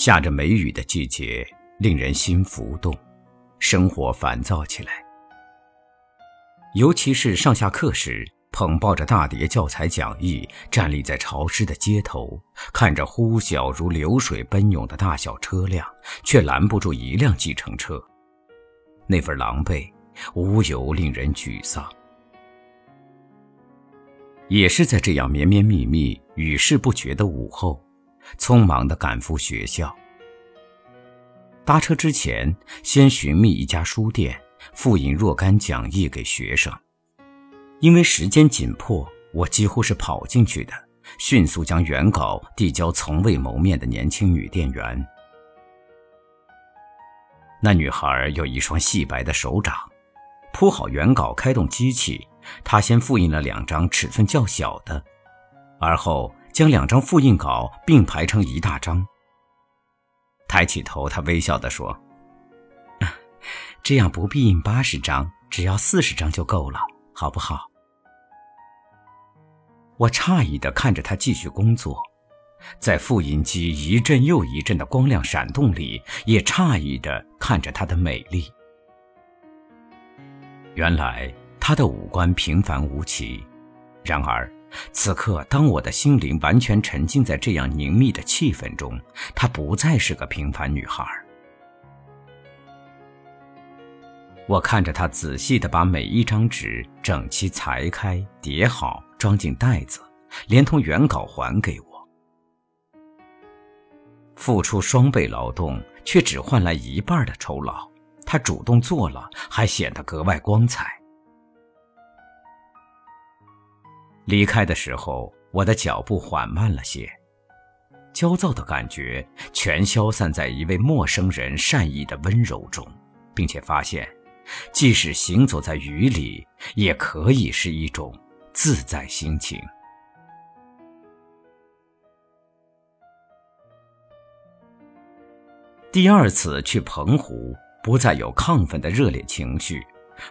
下着梅雨的季节，令人心浮动，生活烦躁起来。尤其是上下课时，捧抱着大叠教材讲义，站立在潮湿的街头，看着呼啸如流水奔涌的大小车辆，却拦不住一辆计程车，那份狼狈，无由令人沮丧。也是在这样绵绵密密、雨势不绝的午后。匆忙地赶赴学校。搭车之前，先寻觅一家书店，复印若干讲义给学生。因为时间紧迫，我几乎是跑进去的，迅速将原稿递交从未谋面的年轻女店员。那女孩有一双细白的手掌，铺好原稿，开动机器，她先复印了两张尺寸较小的，而后。将两张复印稿并排成一大张。抬起头，他微笑地说：“这样不必印八十张，只要四十张就够了，好不好？”我诧异地看着他继续工作，在复印机一阵又一阵的光亮闪动里，也诧异地看着她的美丽。原来她的五官平凡无奇，然而。此刻，当我的心灵完全沉浸在这样凝密的气氛中，她不再是个平凡女孩。我看着她仔细地把每一张纸整齐裁开、叠好，装进袋子，连同原稿还给我。付出双倍劳动，却只换来一半的酬劳，她主动做了，还显得格外光彩。离开的时候，我的脚步缓慢了些，焦躁的感觉全消散在一位陌生人善意的温柔中，并且发现，即使行走在雨里，也可以是一种自在心情。第二次去澎湖，不再有亢奋的热烈情绪。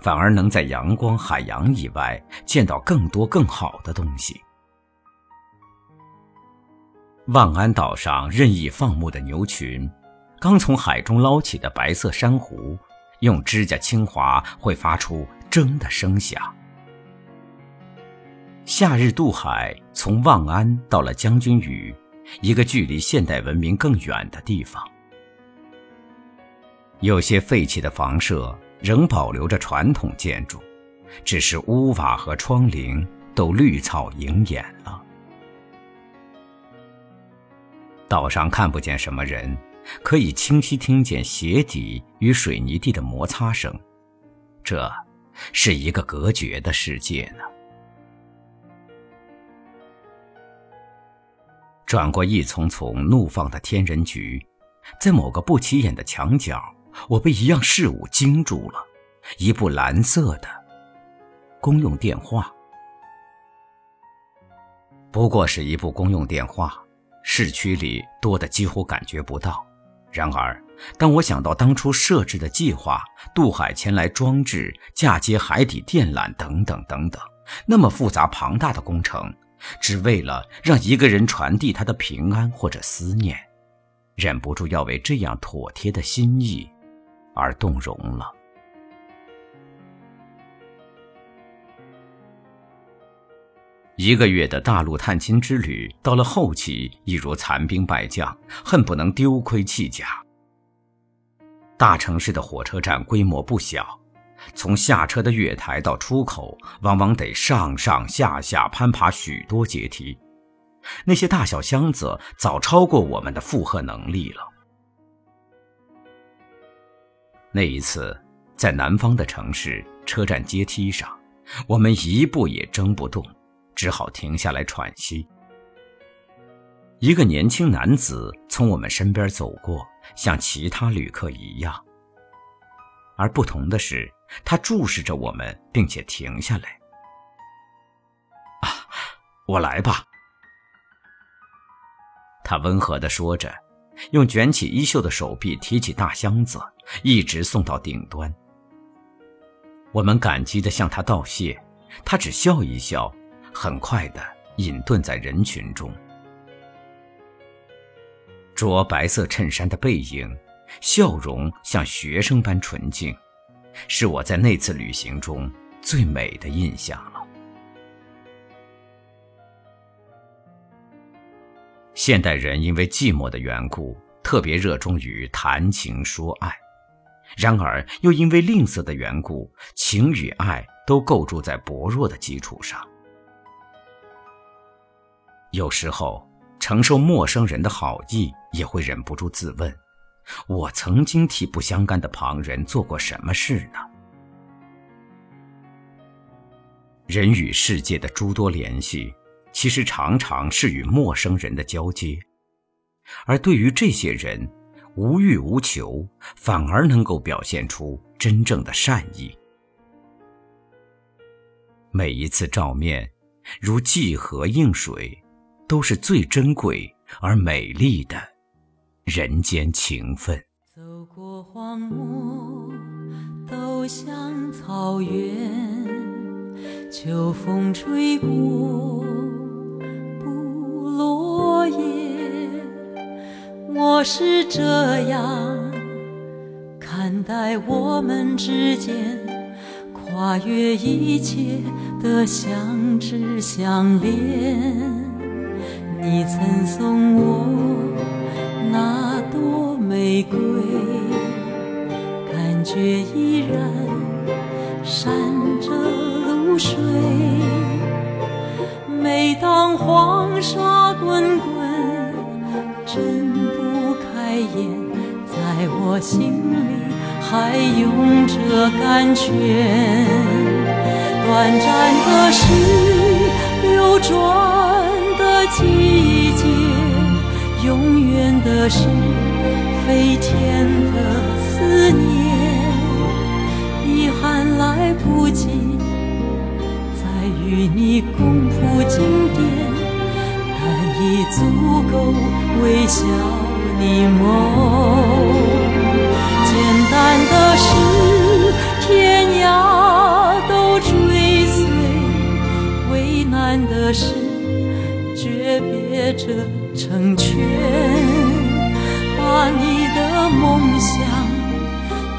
反而能在阳光、海洋以外见到更多更好的东西。望安岛上任意放牧的牛群，刚从海中捞起的白色珊瑚，用指甲轻划会发出“铮”的声响。夏日渡海，从望安到了将军屿，一个距离现代文明更远的地方。有些废弃的房舍。仍保留着传统建筑，只是屋瓦和窗棂都绿草盈眼了。岛上看不见什么人，可以清晰听见鞋底与水泥地的摩擦声。这，是一个隔绝的世界呢。转过一丛丛怒放的天人菊，在某个不起眼的墙角。我被一样事物惊住了，一部蓝色的公用电话。不过是一部公用电话，市区里多的几乎感觉不到。然而，当我想到当初设置的计划，渡海前来装置、嫁接海底电缆等等等等，那么复杂庞大的工程，只为了让一个人传递他的平安或者思念，忍不住要为这样妥帖的心意。而动容了。一个月的大陆探亲之旅，到了后期一如残兵败将，恨不能丢盔弃甲。大城市的火车站规模不小，从下车的月台到出口，往往得上上下下攀爬许多阶梯，那些大小箱子早超过我们的负荷能力了。那一次，在南方的城市车站阶梯上，我们一步也争不动，只好停下来喘息。一个年轻男子从我们身边走过，像其他旅客一样。而不同的是，他注视着我们，并且停下来。啊，我来吧。他温和地说着。用卷起衣袖的手臂提起大箱子，一直送到顶端。我们感激地向他道谢，他只笑一笑，很快地隐遁在人群中。着白色衬衫的背影，笑容像学生般纯净，是我在那次旅行中最美的印象。现代人因为寂寞的缘故，特别热衷于谈情说爱，然而又因为吝啬的缘故，情与爱都构筑在薄弱的基础上。有时候，承受陌生人的好意，也会忍不住自问：我曾经替不相干的旁人做过什么事呢？人与世界的诸多联系。其实常常是与陌生人的交接，而对于这些人，无欲无求，反而能够表现出真正的善意。每一次照面，如寄河映水，都是最珍贵而美丽的人间情分。走过荒漠，走向草原，秋风吹过。是这样看待我们之间跨越一切的相知相恋。你曾送我我心里还涌着甘泉，短暂的是流转的季节，永远的是飞天的思念。遗憾来不及再与你共谱经典，但已足够微笑。你梦，是，天涯都追随；为难的是，诀别着成全。把你的梦想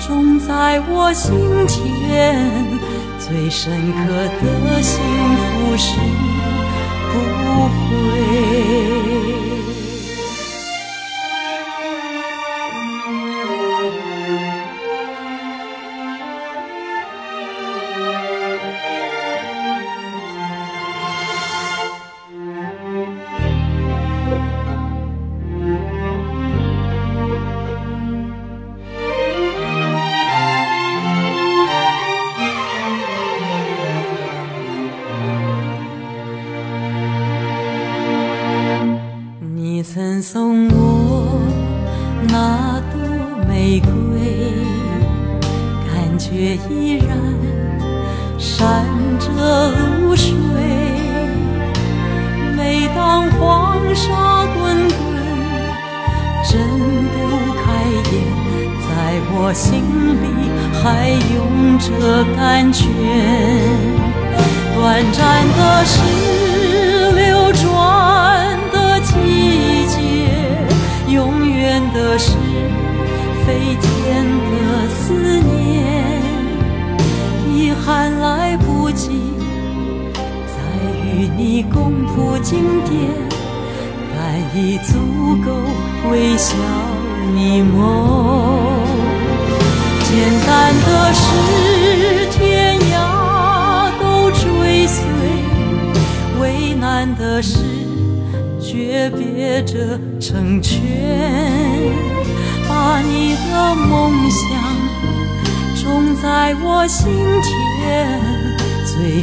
种在我心田，最深刻的幸福是不悔。却依然闪着露水。每当黄沙滚滚，睁不开眼，在我心里还涌着甘泉。短暂的是流转的季节。永远的是飞共谱经典，但已足够微笑你眸。简单的事，天涯都追随；为难的事。诀别着成全，把你的梦想种在我心田，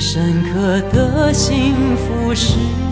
最深刻的幸福是。